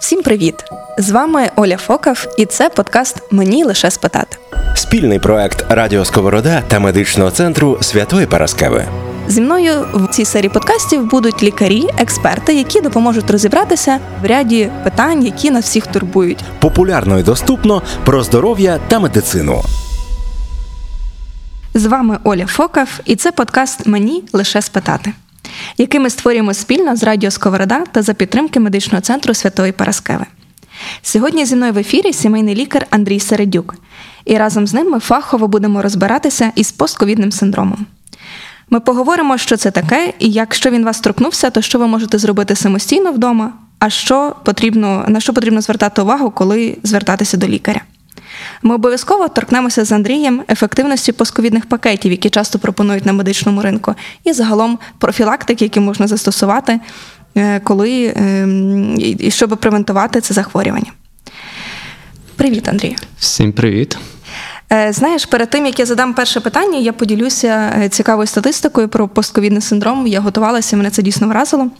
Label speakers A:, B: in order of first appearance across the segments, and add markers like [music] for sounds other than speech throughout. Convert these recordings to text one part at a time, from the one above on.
A: Всім привіт! З вами Оля Фокав, і це подкаст Мені лише спитати.
B: Спільний проект Радіо Сковорода та медичного центру Святої Параскеви.
A: Зі мною в цій серії подкастів будуть лікарі, експерти, які допоможуть розібратися в ряді питань, які нас всіх турбують.
B: Популярно і доступно про здоров'я та медицину.
A: З вами Оля Фокав, і це подкаст Мені лише спитати, який ми створюємо спільно з Радіо Сковорода та за підтримки медичного центру Святої Параскеви. Сьогодні зі мною в ефірі сімейний лікар Андрій Середюк, і разом з ним ми фахово будемо розбиратися із постковідним синдромом. Ми поговоримо, що це таке, і якщо він вас торкнувся, то що ви можете зробити самостійно вдома, а що потрібно, на що потрібно звертати увагу, коли звертатися до лікаря. Ми обов'язково торкнемося з Андрієм ефективності постковідних пакетів, які часто пропонують на медичному ринку, і загалом профілактики, які можна застосувати, е, коли ем, і щоб превентувати це захворювання. Привіт, Андрію.
C: Всім привіт.
A: Е, знаєш, перед тим як я задам перше питання, я поділюся е, цікавою статистикою про постковідний синдром. Я готувалася, мене це дійсно вразило.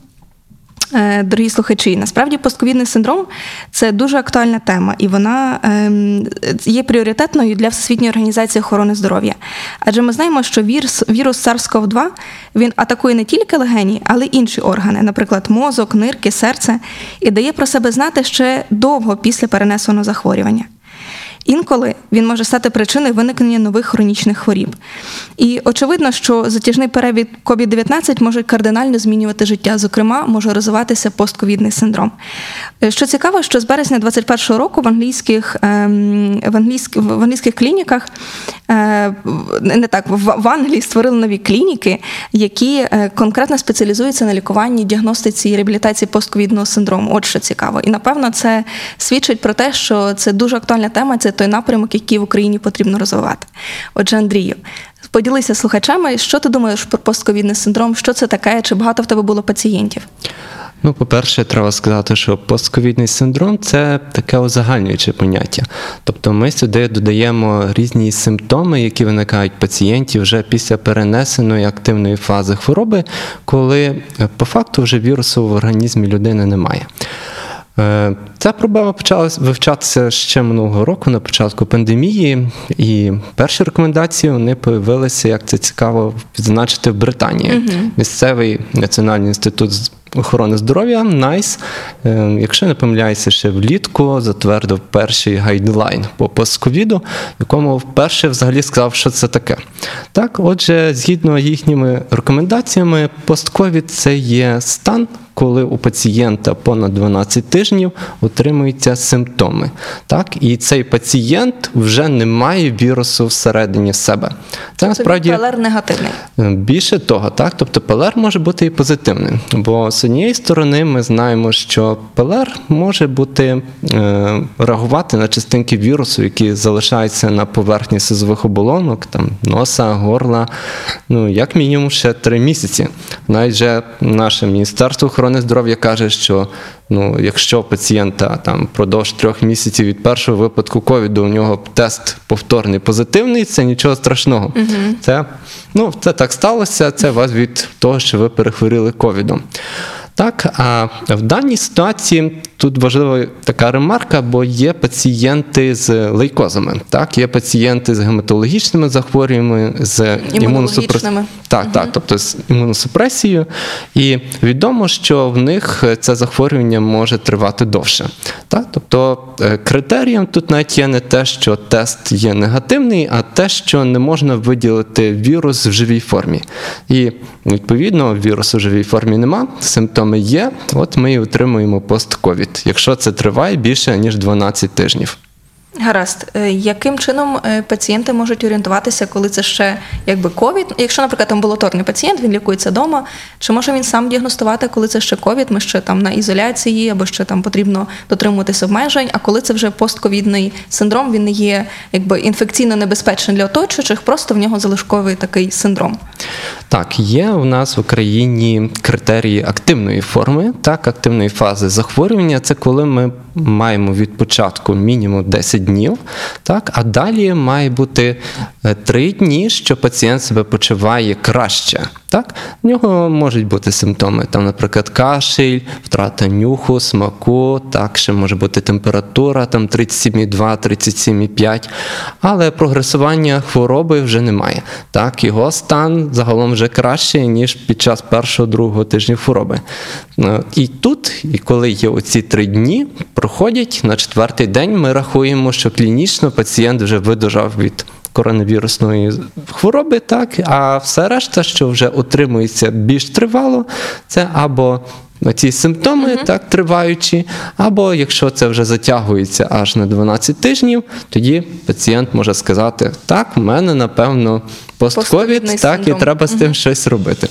A: Е, дорогі слухачі, насправді постковідний синдром це дуже актуальна тема, і вона ем, є пріоритетною для Всесвітньої організації охорони здоров'я. Адже ми знаємо, що вірус, вірус SARS-CoV-2 він атакує не тільки легені, але й інші органи, наприклад, мозок, нирки, серце, і дає про себе знати ще довго після перенесеного захворювання. Інколи він може стати причиною виникнення нових хронічних хворіб. І очевидно, що затяжний перебіг COVID-19 може кардинально змінювати життя, зокрема, може розвиватися постковідний синдром. Е, що цікаво, що з березня 2021 року в англійських ем, в англійських, в англійських клініках е, не так в Англії створили нові клініки, які е, конкретно спеціалізуються на лікуванні, діагностиці і реабілітації постковідного синдрому. От що цікаво. І напевно це свідчить про те, що це дуже актуальна тема. Це той напрямок, який в Україні потрібно розвивати. Отже, Андрію, поділися слухачами, що ти думаєш про постковідний синдром? Що це таке? Чи багато в тебе було пацієнтів?
C: Ну, по-перше, треба сказати, що постковідний синдром це таке узагальнююче поняття. Тобто ми сюди додаємо різні симптоми, які виникають пацієнтів вже після перенесеної активної фази хвороби, коли по факту вже вірусу в організмі людини немає. Е, ця проблема почала вивчатися ще минулого року на початку пандемії, і перші рекомендації вони появилися, як це цікаво відзначити в Британії. Uh-huh. Місцевий національний інститут охорони здоров'я NICE, е, якщо не помиляюся, ще влітку затвердив перший гайдлайн по постковіду, в якому вперше взагалі сказав, що це таке. Так, отже, згідно їхніми рекомендаціями, постковід це є стан коли у пацієнта понад 12 тижнів отримуються симптоми. Так? І цей пацієнт вже не має вірусу всередині себе. Це
A: тобто насправді ПЛР негативний.
C: Е, більше того, так? Тобто ПЛР може бути і позитивним. Бо з однієї сторони ми знаємо, що ПЛР може бути е, реагувати на частинки вірусу, які залишаються на поверхні сизових оболонок, там носа, горла, ну як мінімум ще три місяці. Навіть же наше міністерство охорони здоров'я каже, що ну, якщо пацієнта там продовж трьох місяців від першого випадку ковіду у нього тест повторний позитивний, це нічого страшного. Угу. Це ну, це так сталося. Це вас від того, що ви перехворіли ковідом. Так, а в даній ситуації тут важлива така ремарка, бо є пацієнти з лейкозами, так, є пацієнти з гематологічними захворюваннями, з імуносупресією. Так, угу. так, тобто з імуносупресією. І відомо, що в них це захворювання може тривати довше. Так, Тобто е, критерієм тут навіть є не те, що тест є негативний, а те, що не можна виділити вірус в живій формі. І відповідно вірусу в живій формі нема, симптоми є, от ми і отримуємо постковід, якщо це триває більше ніж 12 тижнів.
A: Гаразд, е, яким чином е, пацієнти можуть орієнтуватися, коли це ще якби ковід? Якщо, наприклад, амбулаторний пацієнт, він лікується вдома, чи може він сам діагностувати, коли це ще ковід, ми ще там на ізоляції, або ще там потрібно дотримуватися обмежень, а коли це вже постковідний синдром, він не є якби інфекційно небезпечним для оточуючих, просто в нього залишковий такий синдром.
C: Так, є у нас в Україні критерії активної форми, так, активної фази захворювання. Це коли ми маємо від початку мінімум 10 10 днів, так, а далі має бути 3 дні, що пацієнт себе почуває краще. Так? В нього можуть бути симптоми, там, наприклад, кашель, втрата нюху, смаку, так, ще може бути температура там 37,2, 37,5, але прогресування хвороби вже немає. Так, його стан загалом вже кращий, ніж під час першого другого тижня хвороби. Е, І тут, і коли є оці три дні, проходять на четвертий день, ми рахуємо, що клінічно пацієнт вже видужав від коронавірусної хвороби, так, а все решта, що вже утримується більш тривало, це або ці симптоми так триваючі, або якщо це вже затягується аж на 12 тижнів, тоді пацієнт може сказати: так, в мене напевно постковід, так, і треба з тим щось робити.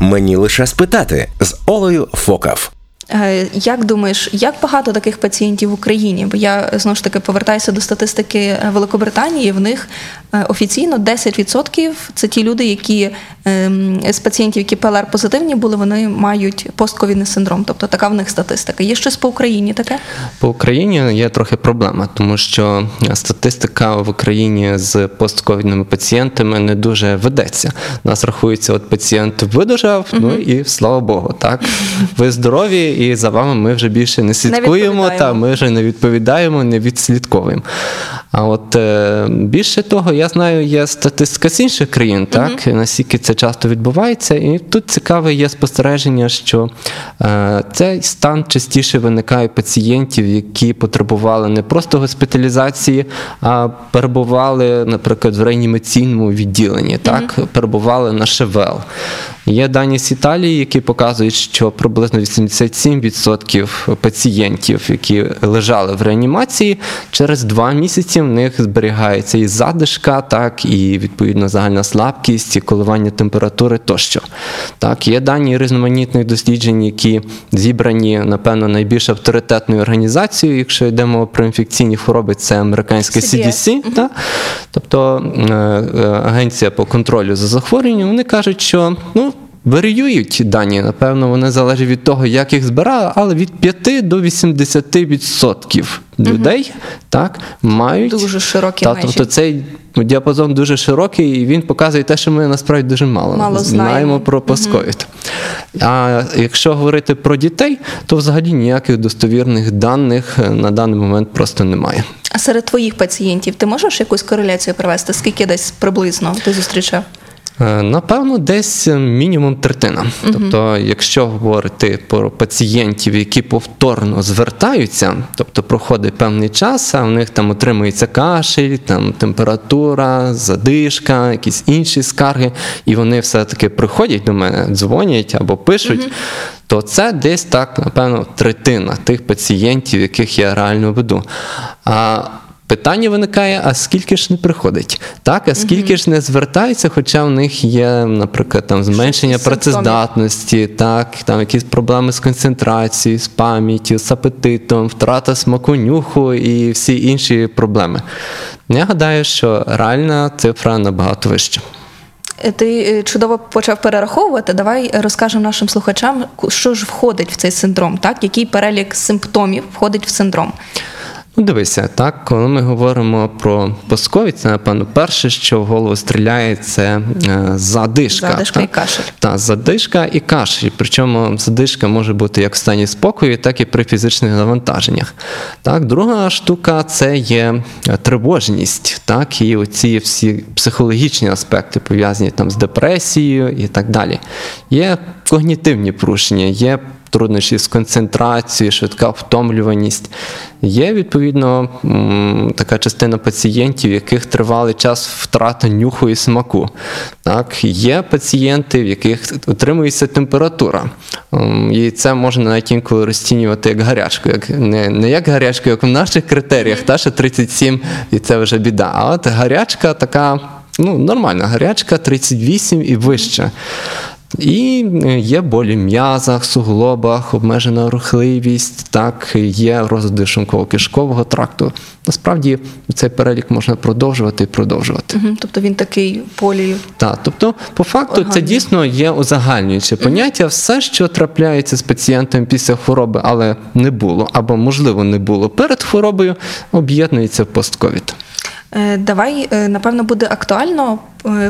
B: Мені лише спитати з Олею Фокав.
A: Е, Як думаєш, як багато таких пацієнтів в Україні? Бо я знову ж таки повертаюся до статистики е, Великобританії. В них е, офіційно 10% це ті люди, які ем, з пацієнтів, які ПЛР позитивні були, вони мають постковідний синдром. Тобто така в них статистика. Є щось по Україні таке?
C: По Україні є трохи проблема, тому що статистика в Україні з постковідними пацієнтами не дуже ведеться. У нас рахується, от пацієнт видужав, ну і слава Богу, так ви здорові, і за вами ми вже більше не слідкуємо, та ми вже не відповідаємо, не відслідковуємо. А от е, більше того, я знаю, є статистика з інших країн, так? Наскільки це часто відбувається, і тут цікаве є спостереження, що е, цей стан частіше виникає у пацієнтів, які потребували не просто госпіталізації, а перебували, наприклад, в реанімаційному відділенні, так? Перебували на ШВЛ. Є дані з Італії, які показують, що приблизно 87% пацієнтів, які лежали в реанімації, через два місяці в них зберігається і задишка, так і відповідно загальна слабкість, і коливання температури тощо. Так, є дані різноманітних досліджень, які зібрані, напевно, найбільш авторитетною організацією, якщо йдемо про інфекційні хвороби, це американське
A: CDC.
C: CDC, та? тобто е, е, агенція по контролю за захворюванням, вони кажуть, що ну. Варіюють дані, напевно, вони залежать від того, як їх збирали, але від 5 до 80% людей так, мають
A: Дуже широкі
C: та,
A: межі.
C: тобто цей ну, діапазон дуже широкий, і він показує те, що ми насправді дуже мало,
A: Мало знаємо.
C: про постковід. А якщо говорити про дітей, то взагалі ніяких достовірних даних е, на даний момент просто немає.
A: А серед твоїх пацієнтів ти можеш якусь кореляцію провести? Скільки десь приблизно ти зустрічав?
C: Е, Напевно, десь мінімум третина. Тобто, якщо говорити про пацієнтів, які повторно звертаються, тобто проходить певний час, а в них там отримується кашель, там температура, задишка, якісь інші скарги, і вони все-таки приходять до мене, дзвонять або пишуть. То це десь так, напевно, третина тих пацієнтів, яких я реально веду. А Питання виникає: а скільки ж не приходить? Так, а скільки ж не звертається, хоча в них є, наприклад, там зменшення працездатності, так, там якісь проблеми з концентрацією, з пам'яттю, з апетитом, втрата смаку нюху і всі інші проблеми. Я гадаю, що реальна цифра набагато вища.
A: Е, Ти е, чудово почав перераховувати. Давай розкажемо нашим слухачам, що ж входить в цей синдром, так? Який перелік симптомів входить в синдром?
C: Ну, дивися, так, коли ми говоримо про постковід, це, напевно, перше, що в голову стріляє, це е, задишка.
A: Задишка і кашель.
C: Так, задишка і кашель. Причому задишка може бути як в стані спокою, так і при фізичних навантаженнях. Так, друга штука це є е, тривожність, так, і оці всі психологічні аспекти пов'язані там з депресією і так далі. Є когнітивні порушення, є труднощі з концентрацією, швидка втомлюваність. Є, відповідно, така частина пацієнтів, яких тривалий час втрата нюху і смаку. Так, є пацієнти, в яких утримується температура. І це можна навіть інколи розцінювати як гарячку. Як, не, не як гарячку, як в наших критеріях, та, що 37 і це вже біда. А от гарячка така, ну, нормальна гарячка, 38 і вище. І е, є болі в м'язах, суглобах, обмежена рухливість, так, є розлади шлунково-кишкового тракту. Насправді цей перелік можна продовжувати і продовжувати.
A: Мгм. Тобто він такий полі.
C: Так, тобто, по факту, це дійсно є узагальнююче поняття. Все, що трапляється з пацієнтом після хвороби, але не було, або можливо не було перед хворобою, об'єднується в постковід.
A: Е, Давай, е, напевно, буде актуально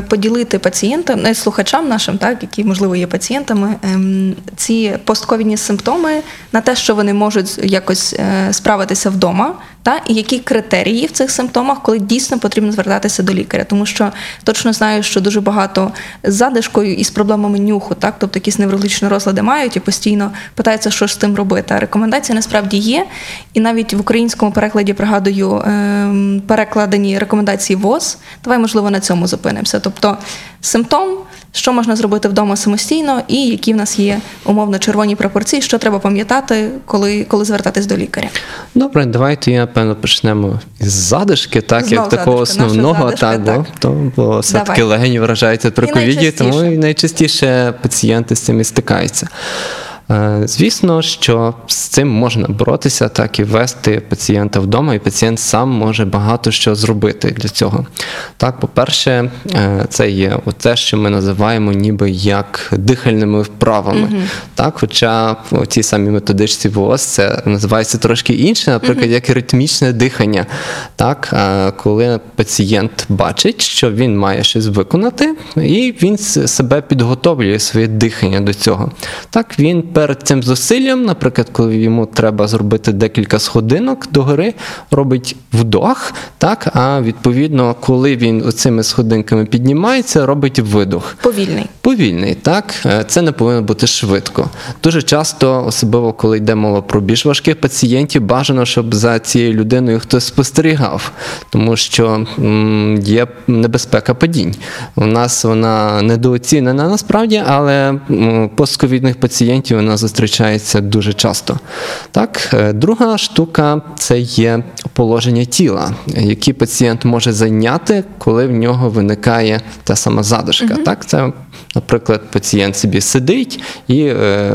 A: поділити пацієнтам, е, слухачам нашим, так, які, можливо, є пацієнтами, ем, ці постковідні симптоми на те, що вони можуть якось е, справитися вдома, та, і які критерії в цих симптомах, коли дійсно потрібно звертатися до лікаря. Тому що точно знаю, що дуже багато з задишкою і з проблемами нюху, так, тобто якісь неврологічні розлади мають і постійно питаються, що ж з тим робити. А рекомендації насправді є. І навіть в українському перекладі пригадую ем, перекладені рекомендації ВОЗ. Давай, можливо, на цьому зупинимося. Тобто симптом, що можна зробити вдома самостійно, і які в нас є умовно червоні пропорції, що треба пам'ятати, коли, коли звертатись до лікаря.
C: Добре, давайте я напевно почнемо із задишки, так
A: Знов
C: як такого
A: задишка, наша
C: основного,
A: задишка,
C: так, бо, то, бо все-таки легені вражаються при
A: І
C: ковіді, тому і найчастіше пацієнти з цим і стикаються. Е, Звісно, що з цим можна боротися, так і вести пацієнта вдома, і пацієнт сам може багато що зробити для цього. Так, по-перше, е, це є те, що ми називаємо ніби як дихальними вправами. Так, хоча в тій самій методичці ВОЗ це називається трошки інше, наприклад, як ритмічне дихання. Так, е, коли пацієнт бачить, що він має щось виконати, і він себе підготовлює своє дихання до цього. Так, він перед цим зусиллям, наприклад, коли йому треба зробити декілька сходинок догори, робить вдох, так, а відповідно, коли він оцими сходинками піднімається, робить видох.
A: Повільний.
C: Повільний, так Е, це не повинно бути швидко. Дуже часто, особливо коли йде мова про більш важких пацієнтів, бажано, щоб за цією людиною хтось спостерігав, тому що є небезпека падінь. У нас вона недооцінена насправді, але постковідних пацієнтів вона зустрічається дуже часто. Так, е, друга штука це є положення тіла, які пацієнт може зайняти, коли в нього виникає та сама задишка. Так, це, наприклад, пацієнт собі сидить і е,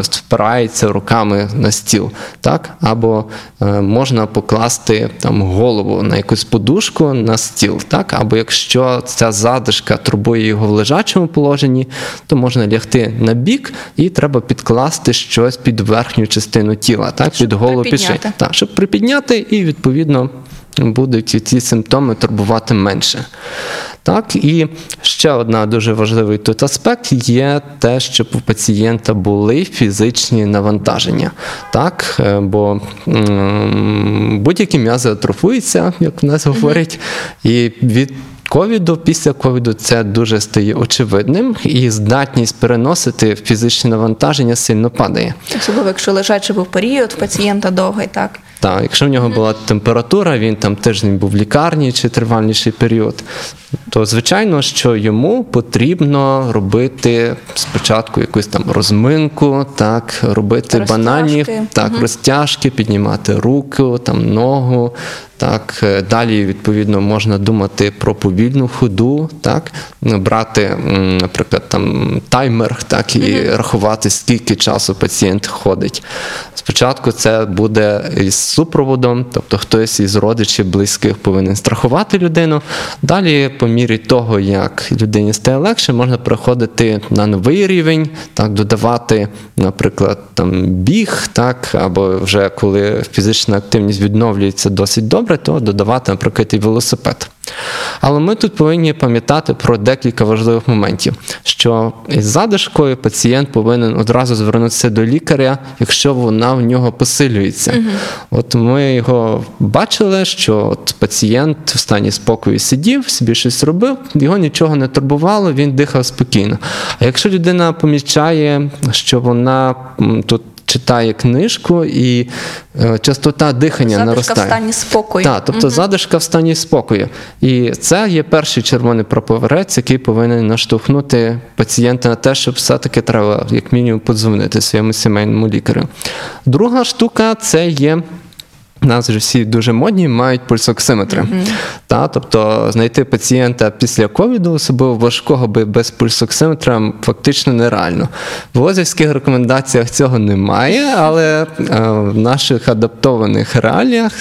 C: впирається руками на стіл, так, або е, можна покласти там голову на якусь подушку на стіл, так, або якщо ця задишка турбує його в лежачому положенні, то можна лягти на бік і треба підкласти щось під верхню частину тіла, так,
A: Щоб
C: під голову підшити. Так, щоб припідняти, і відповідно будуть ці симптоми турбувати менше. Так, і ще одна дуже важливий тут аспект є те, щоб у пацієнта були фізичні навантаження. Так, е, бо будь-які м'язи атрофуються, як в нас говорять, і від ковіду, після ковіду це дуже стає очевидним, і здатність переносити фізичні навантаження сильно падає.
A: Особливо, якщо лежачий був період в пацієнта довгий, так.
C: Так, якщо в нього була температура, він там тиждень був в лікарні чи триваліший період, то звичайно, що йому потрібно робити спочатку якусь там розминку, так, робити
A: Розтяжки.
C: банальні так, розтяжки, піднімати руку, там, ногу. Так, е, далі, відповідно, можна думати про повільну ходу, так, брати, наприклад, там таймер, так, і рахувати, скільки часу пацієнт ходить. Спочатку це буде із супроводом, тобто хтось із родичів близьких повинен страхувати людину. Далі, по мірі того, як людині стає легше, можна переходити на новий рівень, так, додавати, наприклад, там біг, так, або вже коли фізична активність відновлюється досить добре, то додавати, наприклад, і велосипед. Але ми тут повинні пам'ятати про декілька важливих моментів, що із задишкою пацієнт повинен одразу звернутися до лікаря, якщо вона в нього посилюється. От ми його бачили, що от пацієнт в стані спокою сидів, собі щось робив, його нічого не турбувало, він дихав спокійно. А якщо людина помічає, що вона тут читає книжку і е, частота дихання
A: Задишка в стані спокою.
C: Так, тобто задишка в стані спокою. І це є перший червоний проповерець, який повинен наштовхнути пацієнта на те, щоб все-таки треба, як мінімум, подзвонити своєму сімейному лікарю. Друга штука це є. У нас же всі дуже модні, мають пульсоксиметри. Та, тобто знайти пацієнта після ковіду, особливо важкого би без пульсоксиметра, фактично нереально. В лозівських рекомендаціях цього немає, але е, в наших адаптованих реаліях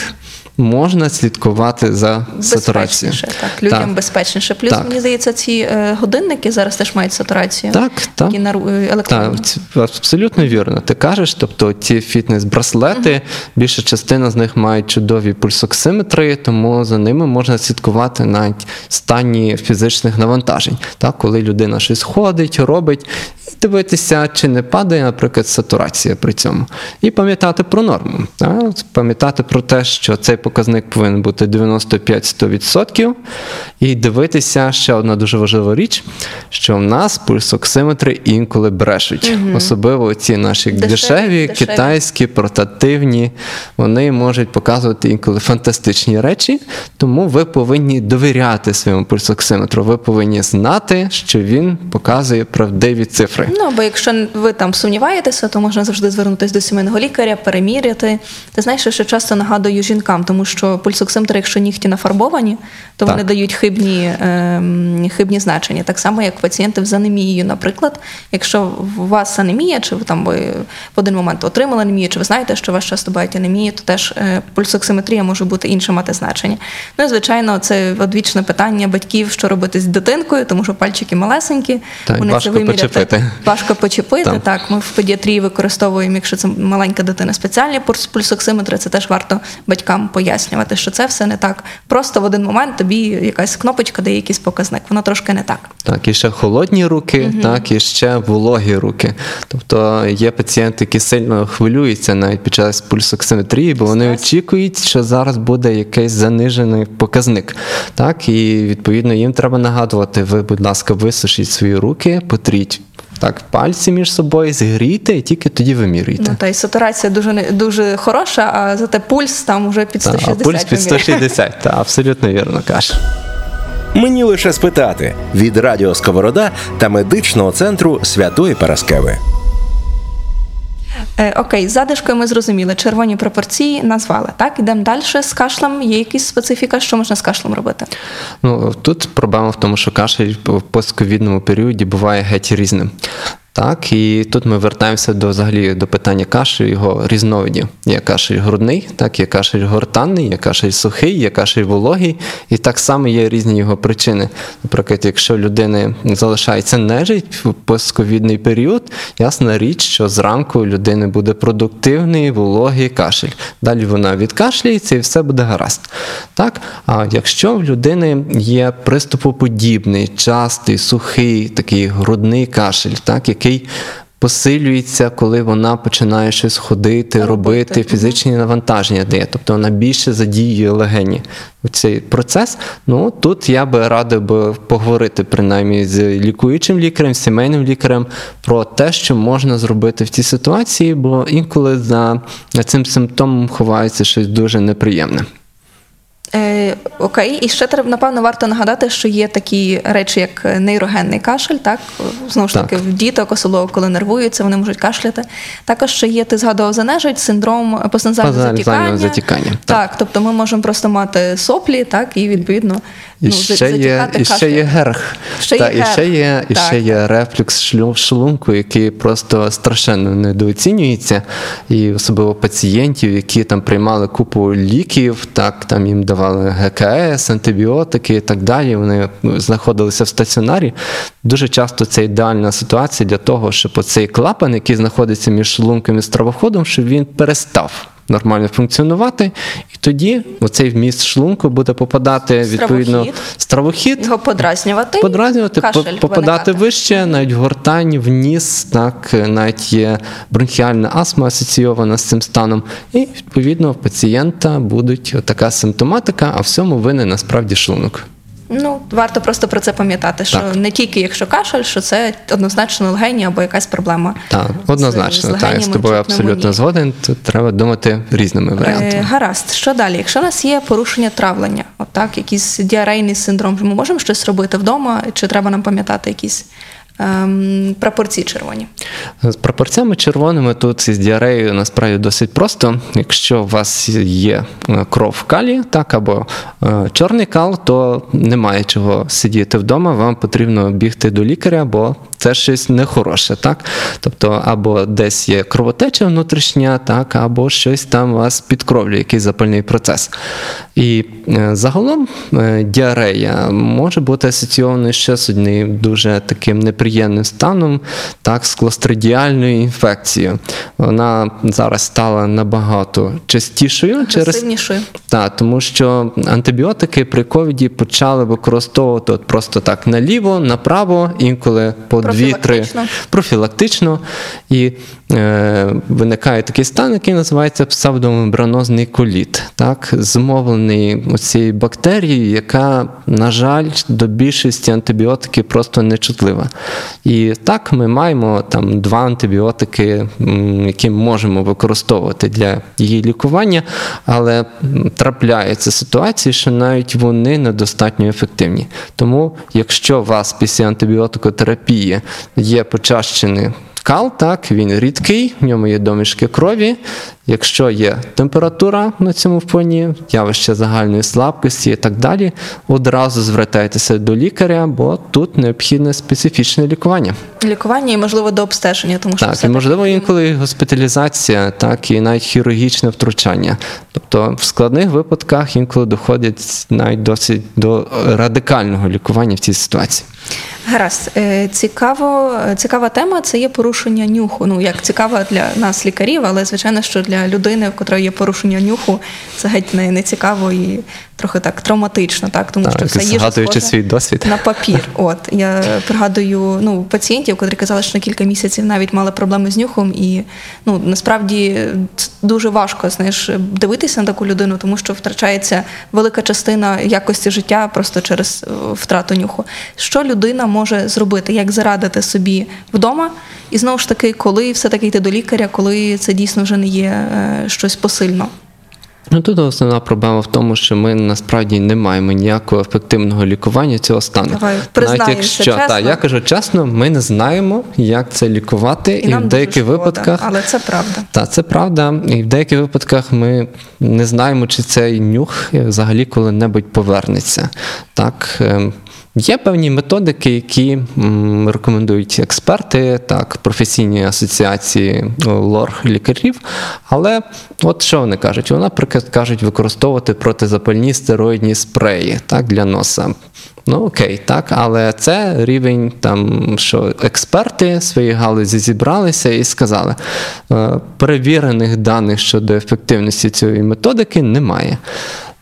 C: можна слідкувати за сатурацією.
A: Так, людям
C: Так.
A: безпечніше. Плюс,
C: Так.
A: мені здається, ці е, годинники зараз теж мають сатурацію.
C: Так, так.
A: Нару- е, електронні.
C: Так, абсолютно вірно. Ти кажеш, тобто ті фітнес-браслети, більша частина з них мають чудові пульсоксиметри, тому за ними можна слідкувати навіть в стані фізичних навантажень. Так, коли людина щось ходить, робить, і дивитися, чи не падає, наприклад, сатурація при цьому. І пам'ятати про норму. Так? Пам'ятати про те, що цей показник повинен бути 95-100%. І дивитися ще одна дуже важлива річ, що в нас пульсоксиметри інколи брешуть. Особливо ці наші
A: Дешеві,
C: дешеві,
A: дешеві.
C: китайські, портативні, вони можуть показувати інколи фантастичні речі, тому ви повинні довіряти своєму пульсоксиметру. Ви повинні знати, що він показує правдиві цифри.
A: Ну, бо якщо ви там сумніваєтеся, то можна завжди звернутися до сімейного лікаря, переміряти. Ти знаєш, що часто нагадую жінкам, тому що пульсоксиметри, якщо нігті нафарбовані, то
C: Так.
A: вони дають хибні, ем, хибні значення. Так само, як пацієнти з анемією, наприклад, якщо у вас анемія, чи ви там ви в один момент отримали анемію, чи ви знаєте, що у вас часто бувають анемії, то теж е, пульсоксиметрія може бути інше мати значення. Ну і звичайно, це одвічне питання батьків, що робити з дитинкою, тому що пальчики малесенькі.
C: Так,
A: вони
C: важко
A: це виміряти
C: почепити.
A: Важко почепити.
C: Так.
A: Так. ми в педіатрії використовуємо, якщо це маленька дитина, спеціальні пульсоксиметри. Це теж варто батькам пояснювати, що це все не так. Просто в один момент тобі якась кнопочка дає якийсь показник. Воно трошки не так.
C: Так, і ще холодні руки, так, і ще вологі руки. Тобто є пацієнти, які сильно хвилюються навіть під час пульсоксиметрії, бо вони
A: Стрес.
C: очікують, що зараз буде якийсь занижений показник. Так, і відповідно їм треба нагадувати: ви, будь ласка, висушіть свої руки, потріть. Так, пальці між собою зігрійте і тільки тоді вимірюйте.
A: Ну та й сатурація дуже не- дуже хороша, а зате пульс там вже під
C: Та,
A: 160.
C: а пульс під
A: виміряє.
C: 160, та, абсолютно вірно каже.
B: Мені лише спитати від Радіо Сковорода та медичного центру Святої Параскеви.
A: Е, окей, з задишкою ми зрозуміли. Червоні пропорції назвали. Так, ідемо далі з кашлем. Є якась специфіка, що можна з кашлем робити?
C: Ну, тут проблема в тому, що кашель в постковідному періоді буває геть різним. Так, і тут ми вертаємося до взагалі до питання кашлю, його різновидів. Є кашель грудний, так, є кашель гортанний, є кашель сухий, є кашель вологий, і так само є різні його причини. Наприклад, якщо людини залишається нежить в постковідний період, ясна річ, що зранку у людини буде продуктивний вологий кашель. Далі вона відкашляється і все буде гаразд. Так? А якщо в людини є приступоподібний, частий, сухий, такий грудний кашель, так, який посилюється, коли вона починає щось ходити,
A: Робити.
C: робити, фізичні навантаження дає, тобто вона більше задіює легені у цей процес. Ну тут я би радив би поговорити принаймні з лікуючим лікарем, сімейним лікарем про те, що можна зробити в цій ситуації, бо інколи за цим симптомом ховається щось дуже неприємне.
A: Е, окей, і ще треба, напевно, варто нагадати, що є такі речі, як нейрогенний кашель, так? Знову ж таки,
C: Так.
A: в діток, особливо коли нервуються, вони можуть кашляти. Також ще є, ти згадував занежить, синдром Постназального затікання.
C: затікання,
A: Так.
C: так.
A: тобто ми можемо просто мати соплі, так, і відповідно
C: І,
A: ну,
C: ще, є, і ще є герх.
A: Ще є
C: Та, і ще є, і ще є рефлюкс шлунку, який просто страшенно недооцінюється. І особливо пацієнтів, які там приймали купу ліків, так там їм давали ГКС, антибіотики і так далі. Вони знаходилися в стаціонарі. Дуже часто це ідеальна ситуація для того, щоб оцей клапан, який знаходиться між шлунком і стравоходом, щоб він перестав. Нормально функціонувати, і тоді оцей вміст шлунку буде попадати відповідно
A: Стравохід. Його подразнювати.
C: подразнювати,
A: кашель
C: попадати
A: виникати.
C: вище, навіть гортань, в ніс, так, навіть є бронхіальна астма асоційована з цим станом. І відповідно в пацієнта будуть така симптоматика, а всьому винен насправді шлунок.
A: Ну, варто просто про це пам'ятати, що
C: Так.
A: не тільки якщо кашель, що це однозначно легені або якась проблема.
C: Так, однозначно,
A: з
C: так, я з тобою абсолютно згоден. Тут треба думати різними
A: Е,
C: варіантами.
A: гаразд, що далі? Якщо у нас є порушення травлення, от так, якийсь діарейний синдром, ми можемо щось робити вдома, чи треба нам пам'ятати якісь ем, прапорці червоні?
C: З пропорціями червоними тут із діареєю насправді досить просто. Якщо у вас є е, кров калі, так або е, чорний кал, то немає чого сидіти вдома. Вам потрібно бігти до лікаря, бо це щось нехороше, так? Тобто, або десь є кровотеча внутрішня, так, або щось там у вас підкровлює, якийсь запальний процес. І е, загалом е, діарея може бути асоційованою ще з одним дуже таким неприємним станом, так, з клостридіальною інфекцією. Вона зараз стала набагато частішою через так, тому що антибіотики при ковіді почали використовувати от просто так наліво, направо, інколи по дві-три
A: Профілактично.
C: І виникає такий стан, який називається псевдомембранозний коліт, так, змовлений цією бактерією, яка, на жаль, до більшості антибіотиків просто не чутлива. І так ми маємо там два антибіотики, які можемо використовувати для її лікування, але м, трапляються ситуації, що навіть вони недостатньо ефективні. Тому, якщо у вас після антибіотикотерапії є почащений кал, так, він рідкий, в ньому є домішки крові. Якщо є температура на цьому фоні, явище загальної слабкості і так далі, одразу звертайтеся до лікаря, бо тут необхідне специфічне лікування.
A: Лікування і, можливо, до обстеження, тому що
C: Так, і можливо інколи госпіталізація, так і навіть хірургічне втручання. Тобто в складних випадках інколи доходять навіть досить до радикального лікування в цій ситуації.
A: Гаразд, Е, цікаво, цікава тема це є порушення нюху. Ну як цікава для нас, лікарів, але звичайно, що для людини, в котрої є порушення нюху, це геть не, не цікаво і трохи так травматично, так тому що
C: Так,
A: все їжа
C: згадуючи
A: схожа
C: свій досвід.
A: на папір. [laughs] От я пригадую ну пацієнтів, котрі казали, що на кілька місяців навіть мали проблеми з нюхом, і ну насправді дуже важко знаєш дивитися на таку людину, тому що втрачається велика частина якості життя просто через е, втрату нюху. Що людина може зробити, як зарадити собі вдома? І знову ж таки, коли все-таки йти до лікаря, коли це дійсно вже не є е, щось посильно.
C: Ну тут основна проблема в тому, що ми насправді не маємо ніякого ефективного лікування цього стану.
A: Давай
C: Навіть якщо
A: чесно.
C: та, я кажу чесно, ми не знаємо, як це лікувати, і,
A: нам
C: в деяких
A: шкода,
C: випадках
A: але це правда.
C: Та це правда. І в деяких випадках ми не знаємо, чи цей нюх взагалі коли-небудь повернеться. Так, ем, є певні методики, які рекомендують експерти, так, професійні асоціації лор лікарів. Але от що вони кажуть? Вони, наприклад, кажуть використовувати протизапальні стероїдні спреї так, для носа. Ну окей, так, але це рівень там, що експерти своєї галузі зібралися і сказали, е, перевірених даних щодо ефективності цієї методики немає.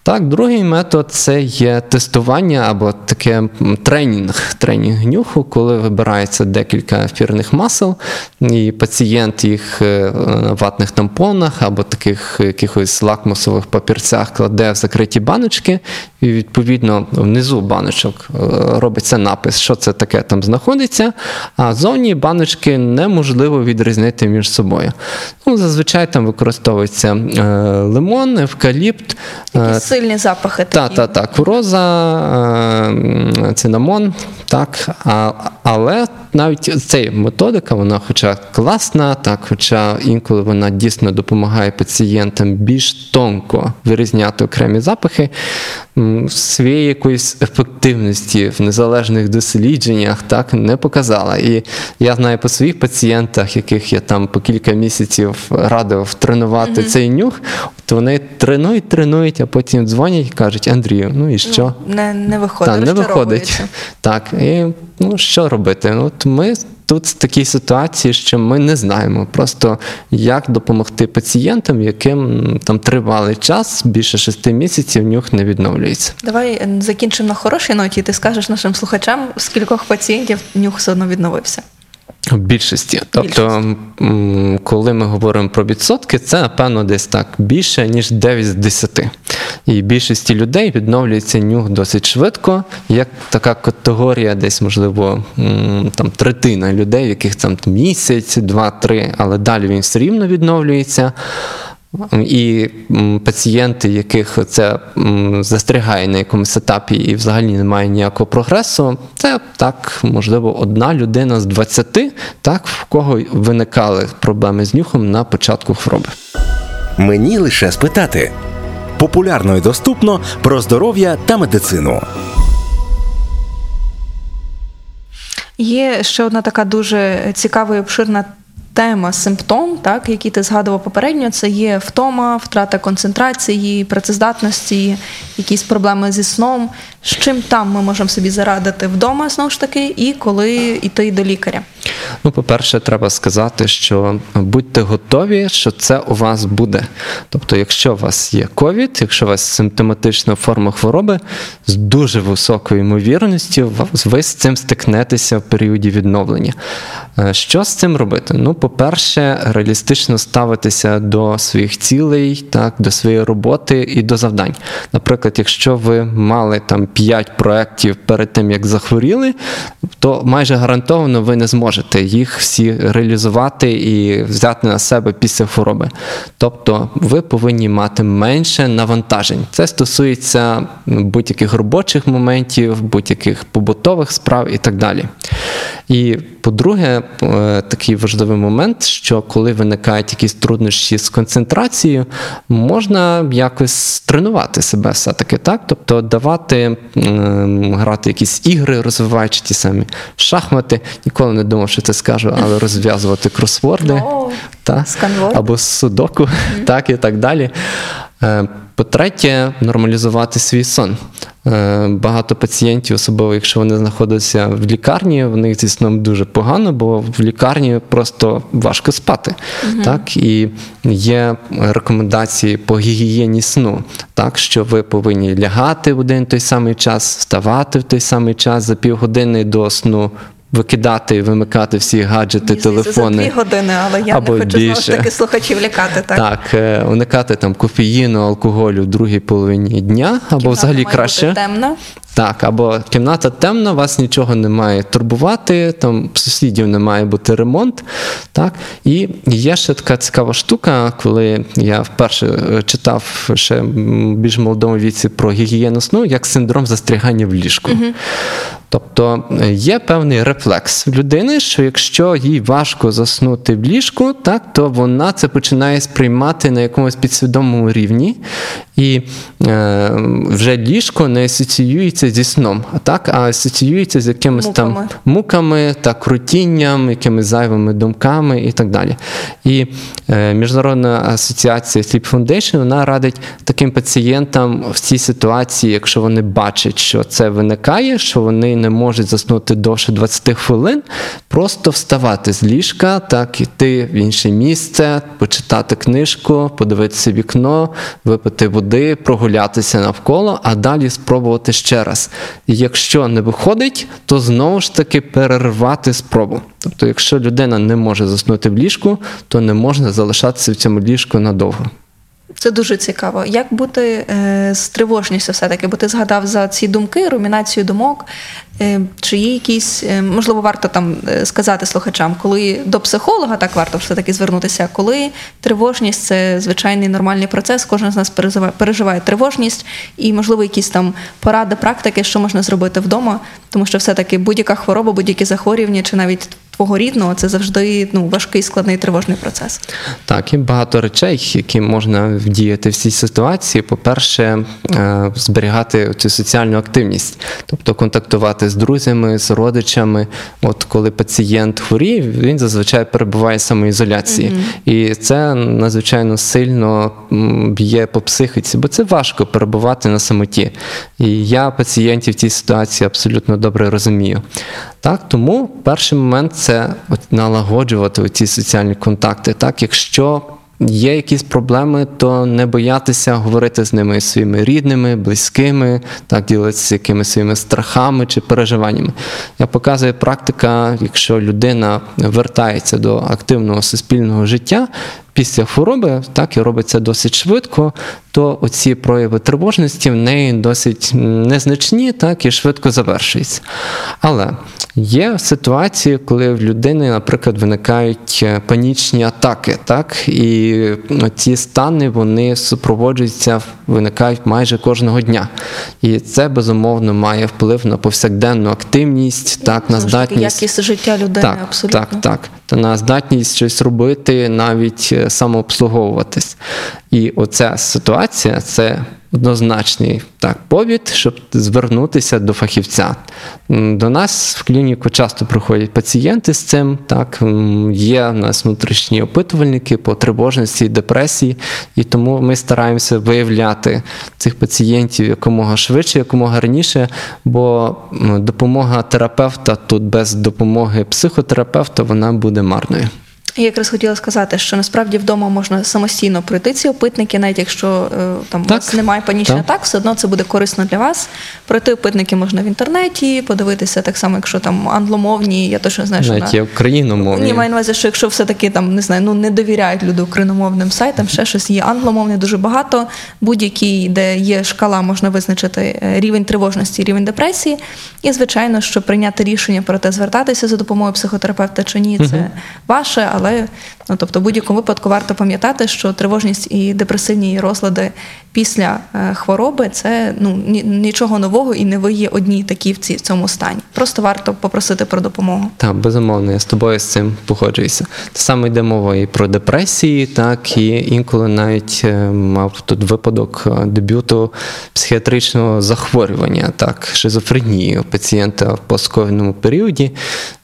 C: Так, другий метод це є тестування або таке тренінг, тренінг нюху, коли вибирається декілька ефірних масел, і пацієнт їх е, на ватних тампонах або таких якихось лакмусових папірцях кладе в закриті баночки, і відповідно внизу баночок е, робиться напис, що це таке там знаходиться, а зовні баночки неможливо відрізнити між собою. Ну, зазвичай там використовується е, лимон, евкаліпт.
A: Сильні запахи
C: та,
A: такі.
C: та, та, куроза, е, цинамон, так, а, але навіть ця методика, вона хоча класна, так, хоча інколи вона дійсно допомагає пацієнтам більш тонко вирізняти окремі запахи, своєї якоїсь ефективності в незалежних дослідженнях так, не показала. І я знаю по своїх пацієнтах, яких я там по кілька місяців радив тренувати цей нюх, от вони тренують, тренують, а потім дзвонять і кажуть, Андрію, ну і що?
A: Не, не виходить,
C: Та, не виходить. Так, і ну що робити? Ну, От ми тут такій ситуації, що ми не знаємо просто, як допомогти пацієнтам, яким там тривалий час, більше шести місяців, нюх не відновлюється.
A: Давай закінчимо на хорошій ноті. Ти скажеш нашим слухачам, скількох пацієнтів нюх все одно відновився.
C: В більшості. Тобто, м, коли ми говоримо про відсотки, це напевно десь так більше, ніж 9 з 10. І більшості людей відновлюється нюх досить швидко. Як така категорія, десь, можливо, там третина людей, в яких там місяць, два-три, але далі він все рівно відновлюється. І пацієнти, яких це застрягає на якомусь етапі і взагалі немає ніякого прогресу, це так, можливо, одна людина з 20, так, в кого виникали проблеми з нюхом на початку хвороби.
B: Мені лише спитати. Популярно і доступно про здоров'я та медицину.
A: Є ще одна така дуже цікава і обширна тема симптом, так, які ти згадував попередньо. Це є втома, втрата концентрації, працездатності, якісь проблеми зі сном. З чим там ми можемо собі зарадити вдома, знову ж таки, і коли йти до лікаря.
C: Ну, по-перше, треба сказати, що будьте готові, що це у вас буде. Тобто, якщо у вас є ковід, якщо у вас симптоматична форма хвороби, з дуже високою ймовірністю ви з цим стикнетеся в періоді відновлення. Е, Що з цим робити? Ну, по-перше, реалістично ставитися до своїх цілей, так, до своєї роботи і до завдань. Наприклад, якщо ви мали там 5 проєктів перед тим, як захворіли, то майже гарантовано ви не зможете їх всі реалізувати і взяти на себе після хвороби. Тобто ви повинні мати менше навантажень. Це стосується будь-яких робочих моментів, будь-яких побутових справ і так далі. І по-друге, е, такий важливий момент, що коли виникають якісь труднощі з концентрацією, можна якось тренувати себе все-таки, так? Тобто давати грати якісь ігри, розвиваючи ті самі шахмати. Ніколи не думав, що це скажу, але [laughs] розв'язувати кросворди
A: О,
C: та, або судоку, так і так далі. Е, По-третє, нормалізувати свій сон. Е, Багато пацієнтів, особливо якщо вони знаходяться в лікарні, в них зі сном дуже погано, бо в лікарні просто важко спати. Так? І є рекомендації по гігієні сну, так? що ви повинні лягати в один той самий час, вставати в той самий час за півгодини до сну. Викидати і вимикати всі гаджети,
A: Мені
C: телефони.
A: За дві години, але я
C: Або
A: не хочу знову ж таки слухачів лякати. Так,
C: Так, е, уникати там кофеїну, алкоголю в другій половині дня, або
A: Кімната
C: взагалі
A: має
C: краще.
A: Бути темна.
C: Так, або кімната темна, вас нічого не має турбувати, там сусідів не має бути ремонт. Так? І є ще така цікава штука, коли я вперше е, читав ще більш молодому віці про гігієну сну, як синдром застрягання в ліжку. Тобто е, є певний рефлекс в людини, що якщо їй важко заснути в ліжку, так, то вона це починає сприймати на якомусь підсвідомому рівні, і е, вже ліжко не асоціюється зі сном, а так, а асоціюється з якимись там
A: Муками.
C: муками, так, крутінням, якимись зайвими думками і так далі. І е, Міжнародна асоціація Sleep Foundation вона радить таким пацієнтам в цій ситуації, якщо вони бачать, що це виникає, що вони не можуть заснути довше 20 хвилин, просто вставати з ліжка, так, іти в інше місце, почитати книжку, подивитися вікно, випити води, прогулятися навколо, а далі спробувати ще раз. І якщо не виходить, то знову ж таки перервати спробу. Тобто, якщо людина не може заснути в ліжку, то не можна залишатися в цьому ліжку надовго.
A: Це дуже цікаво. Як бути е, з тривожністю все-таки? Бо ти згадав за ці думки, румінацію думок. Е, чи є якісь, е, можливо, варто там сказати слухачам, коли до психолога так варто все-таки звернутися, коли тривожність це звичайний нормальний процес, кожен з нас переживає, переживає тривожність, і, можливо, якісь там поради, практики, що можна зробити вдома, тому що все-таки будь-яка хвороба, будь-які захворювання, чи навіть твого рідного, це завжди ну, важкий, складний тривожний процес.
C: Так, і багато речей, які можна вдіяти в цій ситуації. По-перше, е, зберігати цю соціальну активність, тобто контактувати з друзями, з родичами. От коли пацієнт хворіє, він зазвичай перебуває в самоізоляції. І це надзвичайно сильно б'є по психіці, бо це важко перебувати на самоті. І я пацієнтів в цій ситуації абсолютно добре розумію. Так, тому перший момент це налагоджувати ці соціальні контакти. Так, якщо є якісь проблеми, то не боятися говорити з ними своїми рідними, близькими, так ділитися якимись своїми страхами чи переживаннями. Я показую практика, якщо людина вертається до активного суспільного життя. Після хвороби, так і робиться досить швидко, то оці прояви тривожності в неї досить незначні, так і швидко завершуються. Але є ситуації, коли в людини, наприклад, виникають е, панічні атаки, так, і ну, ці стани вони супроводжуються, виникають майже кожного дня. І це безумовно має вплив на повсякденну активність, так, на здатність.
A: якість життя людини
C: Так,
A: абсолютно.
C: так, так. Та на здатність щось робити, навіть е, самообслуговуватись. І оця ситуація це однозначний так, повід, щоб звернутися до фахівця. До нас в клініку часто приходять пацієнти з цим. Так, є у нас внутрішні опитувальники по тривожності і депресії, і тому ми стараємося виявляти цих пацієнтів якомога швидше, якомога раніше, бо допомога терапевта тут без допомоги психотерапевта вона буде марною.
A: Я якраз хотіла сказати, що насправді вдома можна самостійно пройти ці опитники, навіть якщо е, там у вас немає панічних
C: Так.
A: атак, все одно це буде корисно для вас. Пройти опитники можна в інтернеті, подивитися так само, якщо там англомовні, я точно знаю, що
C: Навіть
A: на...
C: україномовні.
A: Ні, маю на увазі, що якщо все-таки там не знаю, ну не довіряють люди україномовним сайтам, ще щось є англомовне дуже багато. Будь-який, де є шкала, можна визначити е, рівень тривожності, рівень депресії. І звичайно, що прийняти рішення про те, звертатися за допомогою психотерапевта чи ні, це ваше, але ну тобто, в будь-якому випадку варто пам'ятати, що тривожність і депресивні розлади після е, хвороби це ну нічого нового, і не ви є одні такі в цьому стані. Просто варто попросити про допомогу.
C: Так, безумовно, я з тобою з цим погоджуюся. Те саме йде мова і про депресії, так і інколи навіть е, мав тут випадок е, дебюту психіатричного захворювання, так, шизофренії у пацієнта в постковідному періоді.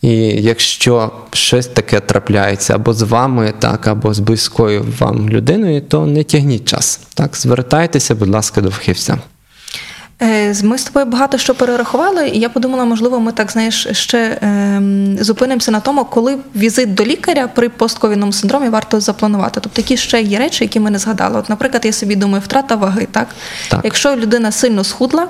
C: І якщо щось таке трапляється або з вами, так, або з близькою вам людиною, то не тягніть час. Так, звертайтеся, будь ласка, до фахівця.
A: Е, Ми з тобою багато що перерахували, і я подумала, можливо, ми так знаєш ще ем, зупинимося на тому, коли візит до лікаря при постковідному синдромі варто запланувати. Тобто, які ще є речі, які ми не згадали. От, наприклад, я собі думаю, втрата ваги, так?
C: Так.
A: Якщо людина сильно схудла.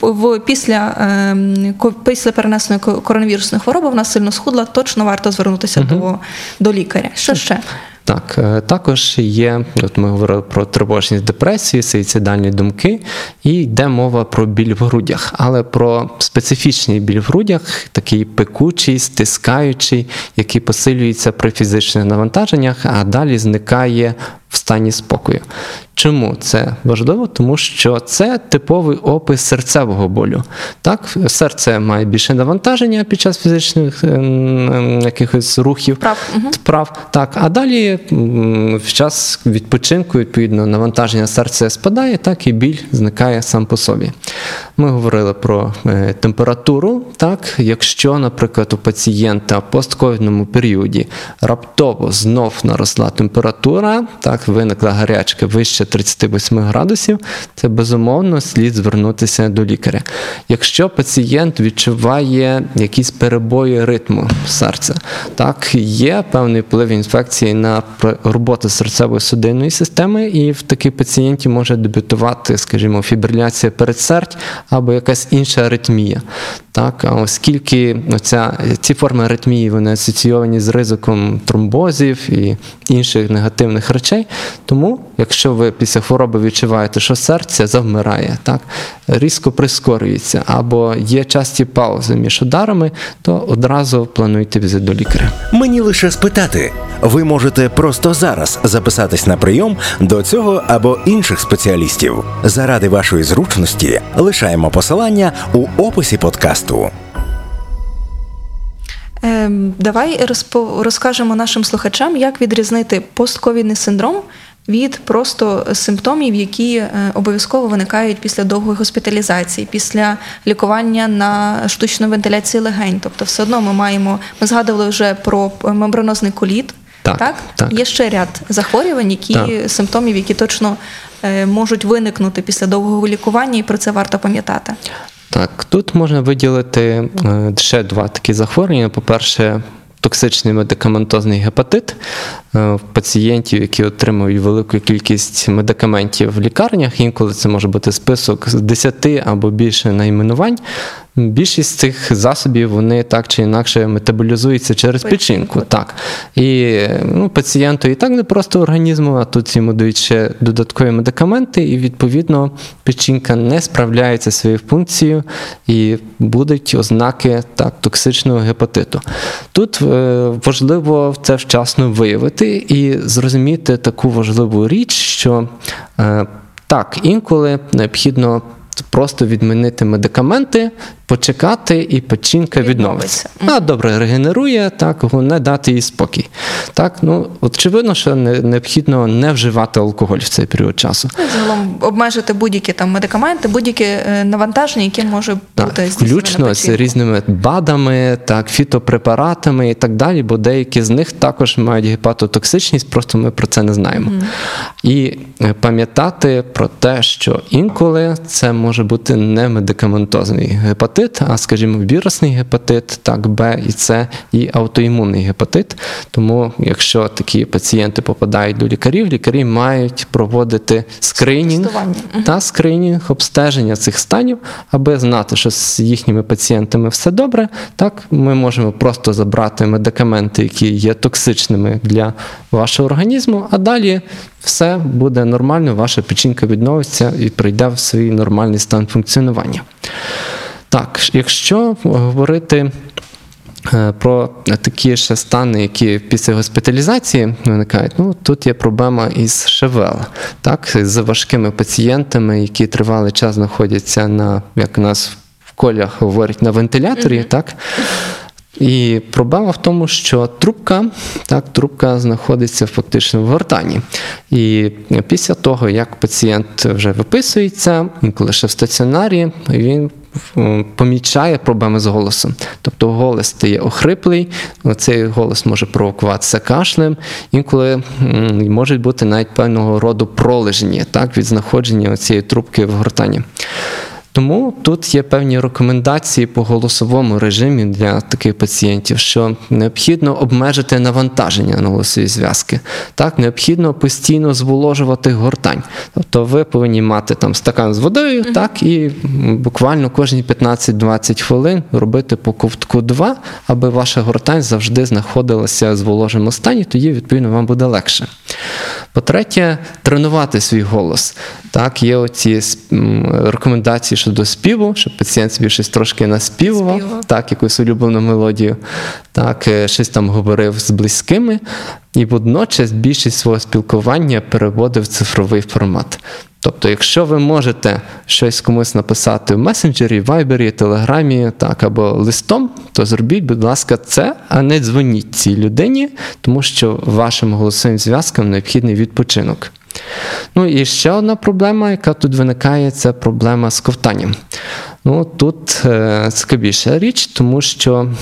A: В- після, ем, після перенесеної ко- коронавірусної хвороби вона сильно схудла, точно варто звернутися до, до лікаря. Що ще?
C: Так, е, також є, от ми говорили про тривожність депресії, суїцидальні думки, і йде мова про біль в грудях, але про специфічний біль в грудях, такий пекучий, стискаючий, який посилюється при фізичних навантаженнях, а далі зникає в стані спокою. Чому це важливо? Тому що це типовий опис серцевого болю. Так, серце має більше навантаження під час фізичних е, якихось рухів
A: Вправ, мгм.
C: вправ. Так, а далі в час відпочинку, відповідно, навантаження серця спадає, так і біль зникає сам по собі. Ми говорили про е, температуру. Так, якщо, наприклад, у пацієнта в постковідному періоді раптово знов наросла температура, так, виникла гарячка вище 38 градусів, це безумовно слід звернутися до лікаря. Якщо пацієнт відчуває якісь перебої ритму серця, так є певний вплив інфекції на роботу серцево-судинної системи, і в такій пацієнті може дебютувати, скажімо, фібриляція передсердь або якась інша аритмія. Так, а оскільки оця, ці форми аритмії вони асоційовані з ризиком тромбозів і інших негативних речей, тому якщо ви після хвороби відчуваєте, що серце завмирає, так, різко прискорюється, або є часті паузи між ударами, то одразу плануйте візит до лікаря.
B: Мені лише спитати. Ви можете просто зараз записатись на прийом до цього або інших спеціалістів. Заради вашої зручності лишаємо посилання у описі подкасту.
A: Ем, Давай розкажемо нашим слухачам, як відрізнити постковідний синдром від просто симптомів, які е, обов'язково виникають після довгої госпіталізації, після лікування на штучну вентиляцію легень. Тобто, все одно ми маємо, ми згадували вже про мембранозний коліт.
C: Так, так.
A: Є ще ряд захворювань, які
C: Так.
A: симптомів, які точно е, можуть виникнути після довгого лікування, і про це варто пам'ятати.
C: Так, тут можна виділити е, ще два такі захворювання. По-перше, токсичний медикаментозний гепатит е, в пацієнтів, які отримують велику кількість медикаментів в лікарнях. Інколи це може бути список з 10 або більше найменувань. Більшість цих засобів вони так чи інакше метаболізуються через
A: Печінку.
C: Так. І ну, пацієнту і так не просто організму, а тут йому дають ще додаткові медикаменти, і відповідно печінка не справляється своєю функцією, і будуть ознаки так, токсичного гепатиту. Тут е, важливо це вчасно виявити і зрозуміти таку важливу річ, що е, так, інколи необхідно просто відмінити медикаменти, почекати, і печінка відновиться.
A: Відновиться.
C: А добре регенерує, так, головне дати їй спокій. Так, ну, очевидно, що не, необхідно не вживати алкоголь в цей період часу.
A: Ну, Загалом обмежити будь-які там медикаменти, будь-які е, навантаження, яке може бути
C: включно з різними БАДами, так, фітопрепаратами і так далі, бо деякі з них також мають гепатотоксичність, просто ми про це не знаємо. І е, пам'ятати про те, що інколи це може бути не медикаментозний гепатит, а, скажімо, вірусний гепатит, так, Б і С, і аутоімунний гепатит. Тому, якщо такі пацієнти попадають до лікарів, лікарі мають проводити скринінг та скринінг обстеження цих станів, аби знати, що з їхніми пацієнтами все добре. Так, ми можемо просто забрати медикаменти, які є токсичними для вашого організму, а далі все буде нормально, ваша печінка відновиться і прийде в свій нормальний стан функціонування. Так, якщо говорити е, про такі ще стани, які після госпіталізації виникають, ну тут є проблема із ШВЛ, так, з важкими пацієнтами, які тривалий час знаходяться на, як у нас в колях говорять, на вентиляторі, так. І проблема в тому, що трубка, так, трубка знаходиться фактично в гортані. І після того, як пацієнт вже виписується, інколи ще в стаціонарі, він помічає проблеми з голосом. Тобто голос стає охриплий, цей голос може провокуватися кашлем, інколи можуть бути навіть певного роду пролежні так, від знаходження цієї трубки в гортані. Тому тут є певні рекомендації по голосовому режимі для таких пацієнтів, що необхідно обмежити навантаження на голосові зв'язки. Так, необхідно постійно зволожувати гортань. Тобто ви повинні мати там стакан з водою, так, і буквально кожні 15-20 хвилин робити по ковтку 2, аби ваша гортань завжди знаходилася в зволоженому стані, тоді, відповідно, вам буде легше. По-третє, тренувати свій голос. Так, є оці рекомендації щодо співу, щоб пацієнт собі щось трошки наспівував, так, якусь улюблену мелодію, так, е, щось там говорив з близькими, і водночас більшість свого спілкування переводив в цифровий формат. Тобто, якщо ви можете щось комусь написати в месенджері, вайбері, телеграмі, так, або листом, то зробіть, будь ласка, це, а не дзвоніть цій людині, тому що вашим голосовим зв'язкам необхідний відпочинок. Ну і ще одна проблема, яка тут виникає, це проблема з ковтанням. Ну тут е, цікавіша річ, тому що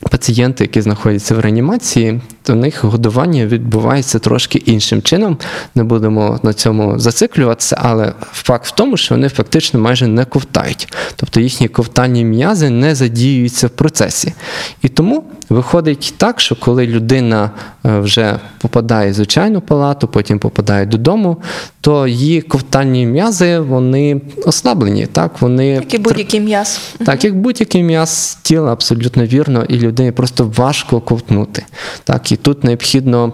C: пацієнти, які знаходяться в реанімації, у них годування відбувається трошки іншим чином. Не будемо на цьому зациклюватися, але факт в тому, що вони фактично майже не ковтають. Тобто їхні ковтальні м'язи не задіюються в процесі. І тому виходить так, що коли людина е, вже попадає в звичайну палату, потім попадає додому, то її ковтальні м'язи вони ослаблені. Так, вони
A: Як і будь-який м'яз.
C: так, як будь-який м'яз тіла, абсолютно вірно, і людині просто важко ковтнути. Так, і тут необхідно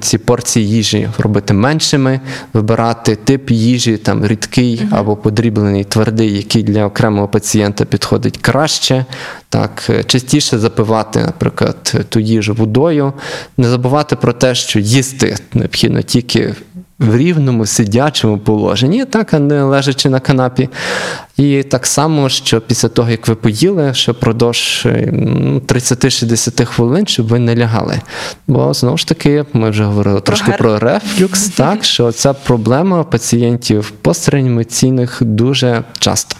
C: ці порції їжі робити меншими, вибирати тип їжі, там рідкий або подріблений, твердий, який для окремого пацієнта підходить краще. Так, е, частіше запивати, наприклад, ту їжу водою, не забувати про те, що їсти необхідно тільки в рівному сидячому положенні, так, а не лежачи на канапі. І так само, що після того, як ви поїли, що продовж е, ну, 30-60 хвилин, щоб ви не лягали. Бо знову ж таки, ми вже говорили трошки
A: гер-
C: про рефлюкс, так, що ця проблема пацієнтів постреанімаційних дуже часто.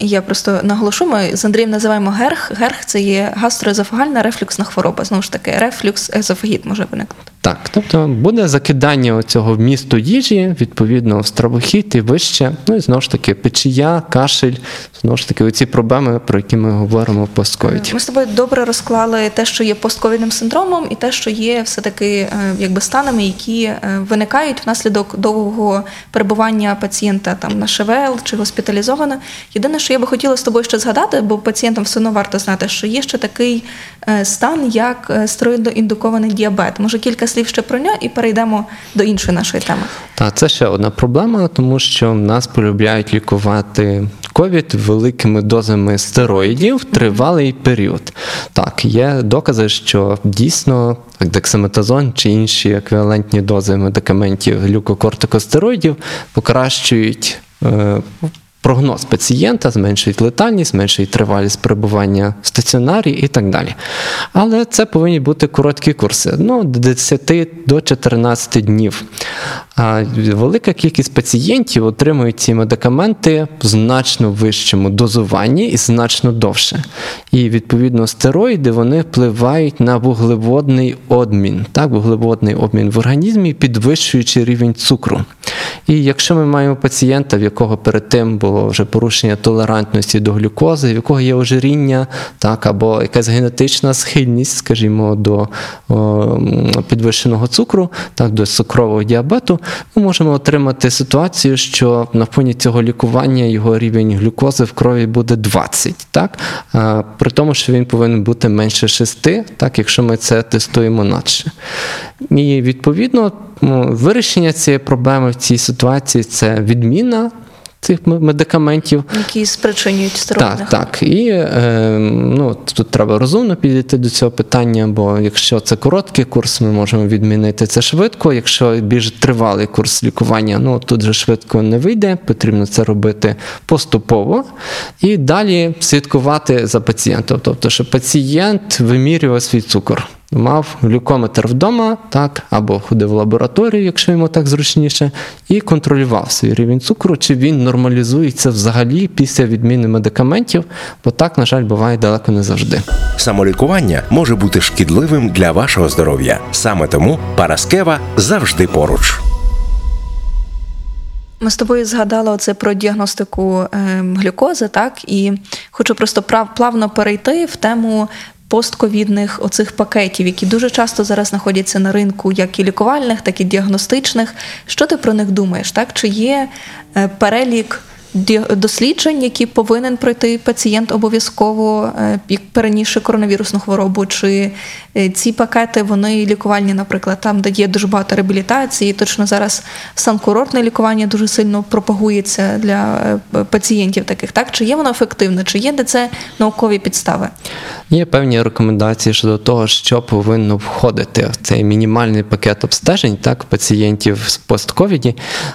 A: Я просто наголошу, ми з Андрієм називаємо герх. Герх це є гастроезофагальна рефлюксна хвороба. Знову ж таки, рефлюкс езофагіт може виникнути.
C: Так, тобто буде закидання цього вмісту їжі, відповідно, стравохід і вище. Ну і знову ж таки, печія, кашель, знову ж таки, оці проблеми, про які ми говоримо в постковіді.
A: Ми з тобою добре розклали те, що є постковідним синдромом, і те, що є все-таки е, якби станами, які е, виникають внаслідок довгого перебування пацієнта там на ШВЛ чи госпіталізовано. Єдине, що я би хотіла з тобою ще згадати, бо пацієнтам все одно варто знати, що є ще такий е, стан, як е, стероїдоіндукований діабет. Може кілька слів ще про нього і перейдемо до іншої нашої теми.
C: Та це ще одна проблема, тому що в нас полюбляють лікувати ковід великими дозами стероїдів тривалий період. Так, є докази, що дійсно дексаметазон чи інші еквівалентні дози медикаментів глюкокортикостероїдів покращують. Прогноз пацієнта зменшують летальність, зменшують тривалість перебування в стаціонарі і так далі. Але це повинні бути короткі курси, ну, до 10 до 14 днів. А велика кількість пацієнтів отримують ці медикаменти в значно вищому дозуванні і значно довше. І відповідно стероїди вони впливають на вуглеводний обмін, так, вуглеводний обмін в організмі, підвищуючи рівень цукру. І якщо ми маємо пацієнта, в якого перед тим було вже порушення толерантності до глюкози, в якого є ожиріння, так, або якась генетична схильність, скажімо, до о, підвищеного цукру, так, до цукрового діабету, ми можемо отримати ситуацію, що на фоні цього лікування його рівень глюкози в крові буде 20, так, а, при тому, що він повинен бути менше 6, так, якщо ми це тестуємо надше. І відповідно вирішення цієї проблеми в цій ситуації це відміна цих медикаментів.
A: Які спричинюють стероїдних.
C: Так, так. І е, ну, тут треба розумно підійти до цього питання, бо якщо це короткий курс, ми можемо відмінити це швидко. Якщо більш тривалий курс лікування, ну тут же швидко не вийде, потрібно це робити поступово і далі слідкувати за пацієнтом. Тобто, щоб пацієнт вимірював свій цукор. Мав глюкометр вдома, так, або ходив в лабораторію, якщо йому так зручніше, і контролював свій рівень цукру, чи він нормалізується взагалі після відміни медикаментів, бо так, на жаль, буває далеко не завжди.
B: Самолікування може бути шкідливим для вашого здоров'я. Саме тому Параскева завжди поруч.
A: Ми з тобою згадали оце про діагностику е, глюкози, так і хочу просто прав, плавно перейти в тему постковідних оцих пакетів, які дуже часто зараз знаходяться на ринку, як і лікувальних, так і діагностичних. Що ти про них думаєш? Так чи є е, перелік? Досліджень, які повинен пройти пацієнт обов'язково, е, як перенісши коронавірусну хворобу, чи е, ці пакети вони лікувальні, наприклад, там, де є дуже багато реабілітації. Точно зараз санкурортне лікування дуже сильно пропагується для е, пацієнтів таких. Так чи є воно ефективне, чи є де це наукові підстави?
C: Є певні рекомендації щодо того, що повинно входити в цей мінімальний пакет обстежень так, пацієнтів з постковіді.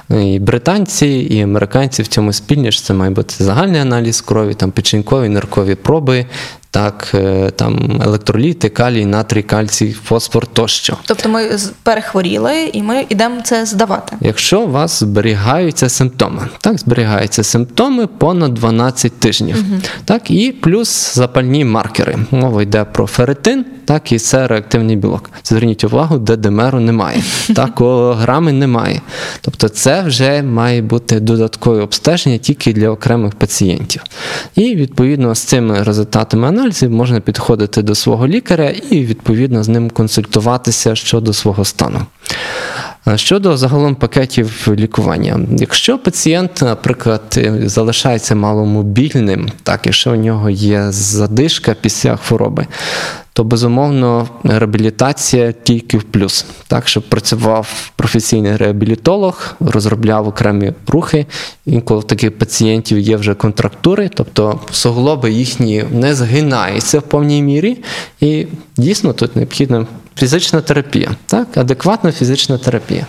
C: І британці, і американці в цьому спільні, це має бути загальний аналіз крові, там печінкові, ниркові проби, так, е, там електроліти, калій, натрій, кальцій, фосфор тощо.
A: Тобто ми перехворіли і ми йдемо це здавати.
C: Якщо у вас зберігаються симптоми, так, зберігаються симптоми понад 12 тижнів, так, і плюс запальні маркери. Мова йде про ферритин, так, і це реактивний білок. Зверніть увагу, де демеру немає, [laughs] так, колограми немає. Тобто це вже має бути додаткове обстеження тільки для окремих пацієнтів. І відповідно з цими результатами аналізів можна підходити до свого лікаря і відповідно з ним консультуватися щодо свого стану. Щодо загалом пакетів лікування, якщо пацієнт, наприклад, залишається маломобільним, так, якщо у нього є задишка після хвороби, то безумовно реабілітація тільки в плюс. Так, щоб працював професійний реабілітолог, розробляв окремі рухи. Інколи в таких пацієнтів є вже контрактури, тобто суглоби їхні не згинаються в повній мірі, і дійсно тут необхідна фізична терапія, так, адекватна фізична терапія.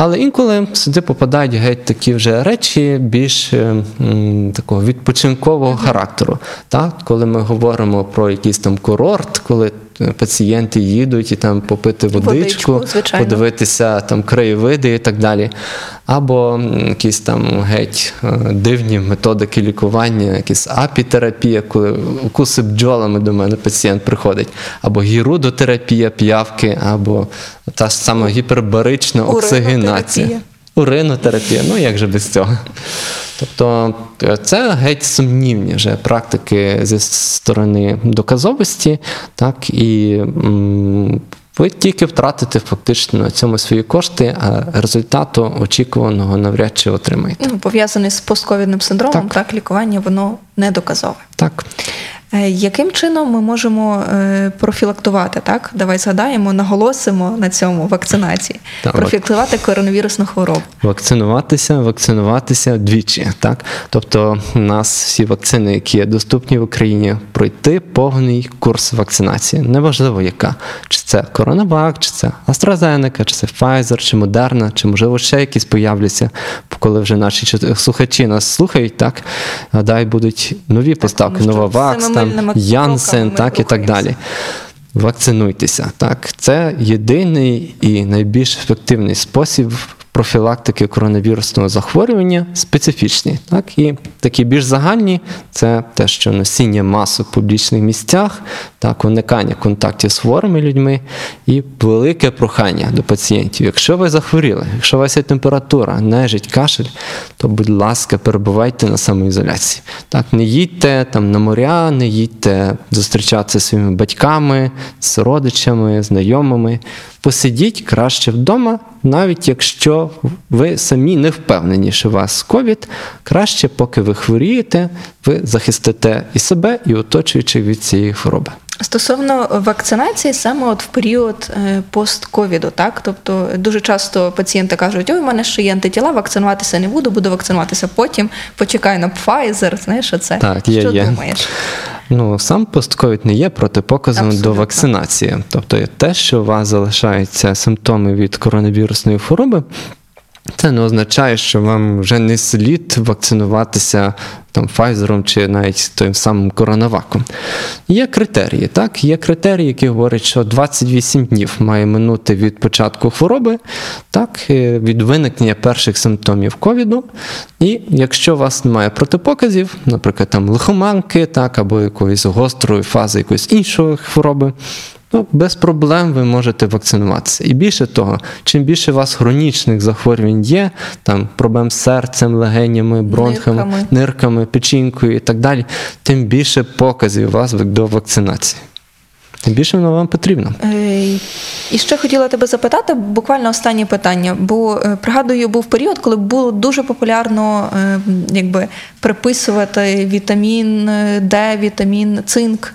C: Але інколи сюди попадають геть такі вже речі більш е, м, такого відпочинкового характеру. Так? Коли ми говоримо про якийсь там курорт, коли пацієнти їдуть і там попити водичку,
A: Водичку,
C: подивитися там краєвиди і так далі. Або якісь там геть е, дивні методики лікування, якісь апітерапія, коли укуси бджолами до мене пацієнт приходить, або гірудотерапія п'явки, або та ж сама гіпербарична оксигенація.
A: Уринотерапія.
C: Ну як же без цього? Тобто е, це геть сумнівні вже практики зі сторони доказовості, так і ви тільки втратите фактично цьому свої кошти, а результату очікуваного навряд чи отримаєте.
A: Ну, пов'язаний з постковідним синдромом, так. лікування воно не доказове.
C: Так.
A: Е, Яким чином ми можемо е, профілактувати? Так, давай згадаємо, наголосимо на цьому вакцинації.
C: Так.
A: Профілактувати коронавірусну хворобу.
C: Вакцинуватися, вакцинуватися двічі. Так? Тобто, у нас всі вакцини, які є доступні в Україні, пройти повний курс вакцинації. Неважливо, яка. Чи це Коронавак, чи це AstraZeneca, чи це Pfizer, чи Moderna, чи можливо ще якісь появляться, коли вже наші слухачі нас слухають, так гадаю, будуть нові поставки,
A: що
C: Новавакс, там Янсен, так і так далі. Вакцинуйтеся. Так, це єдиний і найбільш ефективний спосіб профілактики коронавірусного захворювання, специфічні. Так, і такі більш загальні це те, що носіння масок в публічних місцях, так, уникання контактів з хворими людьми і велике прохання до пацієнтів. Якщо ви захворіли, якщо у вас є температура, нежить, кашель, то, будь ласка, перебувайте на самоізоляції. Так, не їдьте там на моря, не їдьте зустрічатися своїми батьками, з родичами, знайомими. Посидіть краще вдома, навіть якщо ви самі не впевнені, що у вас ковід, краще, поки ви хворієте, ви захистите і себе, і оточуючих від цієї хвороби.
A: Стосовно вакцинації, саме от в період е, постковіду, так тобто дуже часто пацієнти кажуть, ой, у мене ще є антитіла, вакцинуватися не буду, буду вакцинуватися потім. Почекай на Pfizer, знаєш, оце.
C: Так, є,
A: що
C: є.
A: думаєш?
C: Ну, сам постковід не є протипоказом
A: Абсолютно.
C: до вакцинації. Тобто те, що у вас залишаються симптоми від коронавірусної хвороби, це не означає, що вам вже не слід вакцинуватися там Pfizer чи навіть тим самим коронаваком. Є критерії, так? Є критерії, які говорять, що 28 днів має минути від початку хвороби, так, від виникнення перших симптомів ковіду. І якщо у вас немає протипоказів, наприклад, там лихоманки, так, або якоїсь гострої фази якоїсь іншої хвороби, Ну, без проблем ви можете вакцинуватися. І більше того, чим більше у вас хронічних захворювань є, там проблем з серцем, легенями, бронхами,
A: Нирками.
C: нирками, печінкою і так далі, тим більше показів у вас до вакцинації. Тим більше воно вам потрібно.
A: Е, І ще хотіла тебе запитати, буквально останнє питання. Бо е, пригадую, був період, коли було дуже популярно е, якби приписувати вітамін Д, вітамін цинк,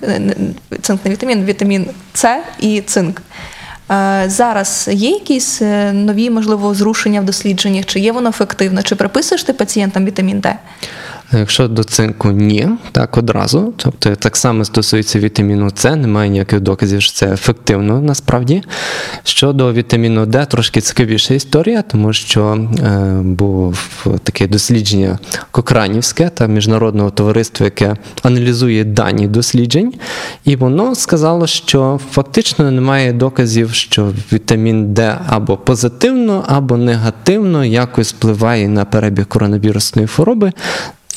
A: цинк не вітамін, вітамін С і цинк. Зараз є якісь нові, можливо, зрушення в дослідженнях? Чи є воно ефективно? Чи приписуєш ти пацієнтам вітамін Д?
C: Якщо до цинку ні, так одразу. Тобто так само стосується вітаміну С, немає ніяких доказів, що це ефективно насправді. Щодо вітаміну Д, трошки цікавіша історія, тому що е, було таке дослідження Кокранівське та міжнародного товариства, яке аналізує дані досліджень, і воно сказало, що фактично немає доказів, що вітамін Д або позитивно, або негативно якось впливає на перебіг коронавірусної хвороби.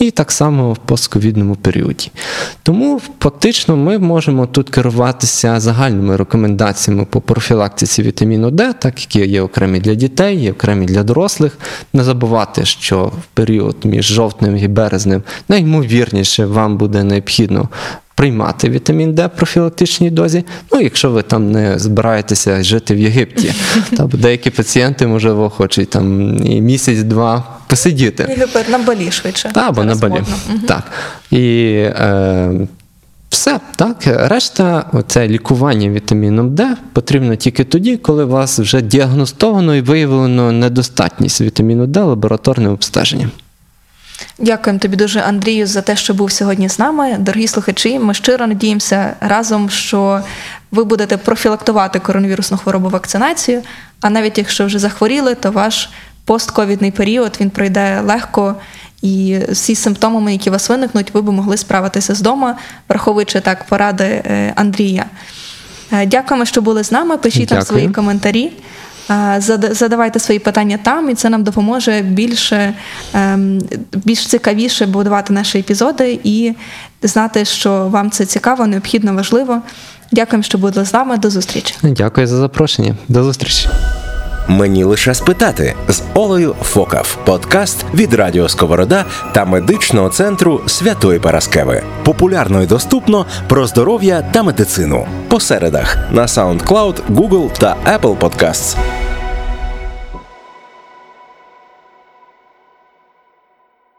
C: І так само в постковідному періоді. Тому фактично ми можемо тут керуватися загальними рекомендаціями по профілактиці вітаміну Д, так які є окремі для дітей, є окремі для дорослих. Не забувати, що в період між жовтнем і березнем найімовірніше вам буде необхідно. Приймати вітамін Д в профілактичній дозі. Ну, якщо ви там не збираєтеся жити в Єгипті, та деякі пацієнти, можливо, хочуть там і місяць-два посидіти.
A: Єгипет на балі швидше.
C: Та, або на балі.
A: модно.
C: Так. І е, все, так. Решта, це лікування вітаміном Д потрібно тільки тоді, коли у вас вже діагностовано і виявлено недостатність вітаміну Д лабораторним обстеженням.
A: Дякуємо тобі дуже, Андрію, за те, що був сьогодні з нами. Дорогі слухачі, ми щиро надіємося разом, що ви будете профілактувати коронавірусну хворобу вакцинацією. А навіть якщо вже захворіли, то ваш постковідний період він пройде легко. І всі симптомами, які у вас виникнуть, ви б могли справитися з дома, враховуючи так поради е, Андрія. Е, Дякуємо, що були з нами. Пишіть нам
C: Дякую.
A: свої коментарі. е, Задавайте свої питання там, і це нам допоможе більше, ем, більш цікавіше будувати наші епізоди і знати, що вам це цікаво, необхідно, важливо. Дякуємо, що були з нами. До зустрічі.
C: Дякую за запрошення. До зустрічі.
B: Мені лише спитати з Олею Фокав. Подкаст від Радіо Сковорода та медичного центру Святої Параскеви. Популярно і доступно про здоров'я та медицину. По середах на SoundCloud, Google та Apple Podcasts.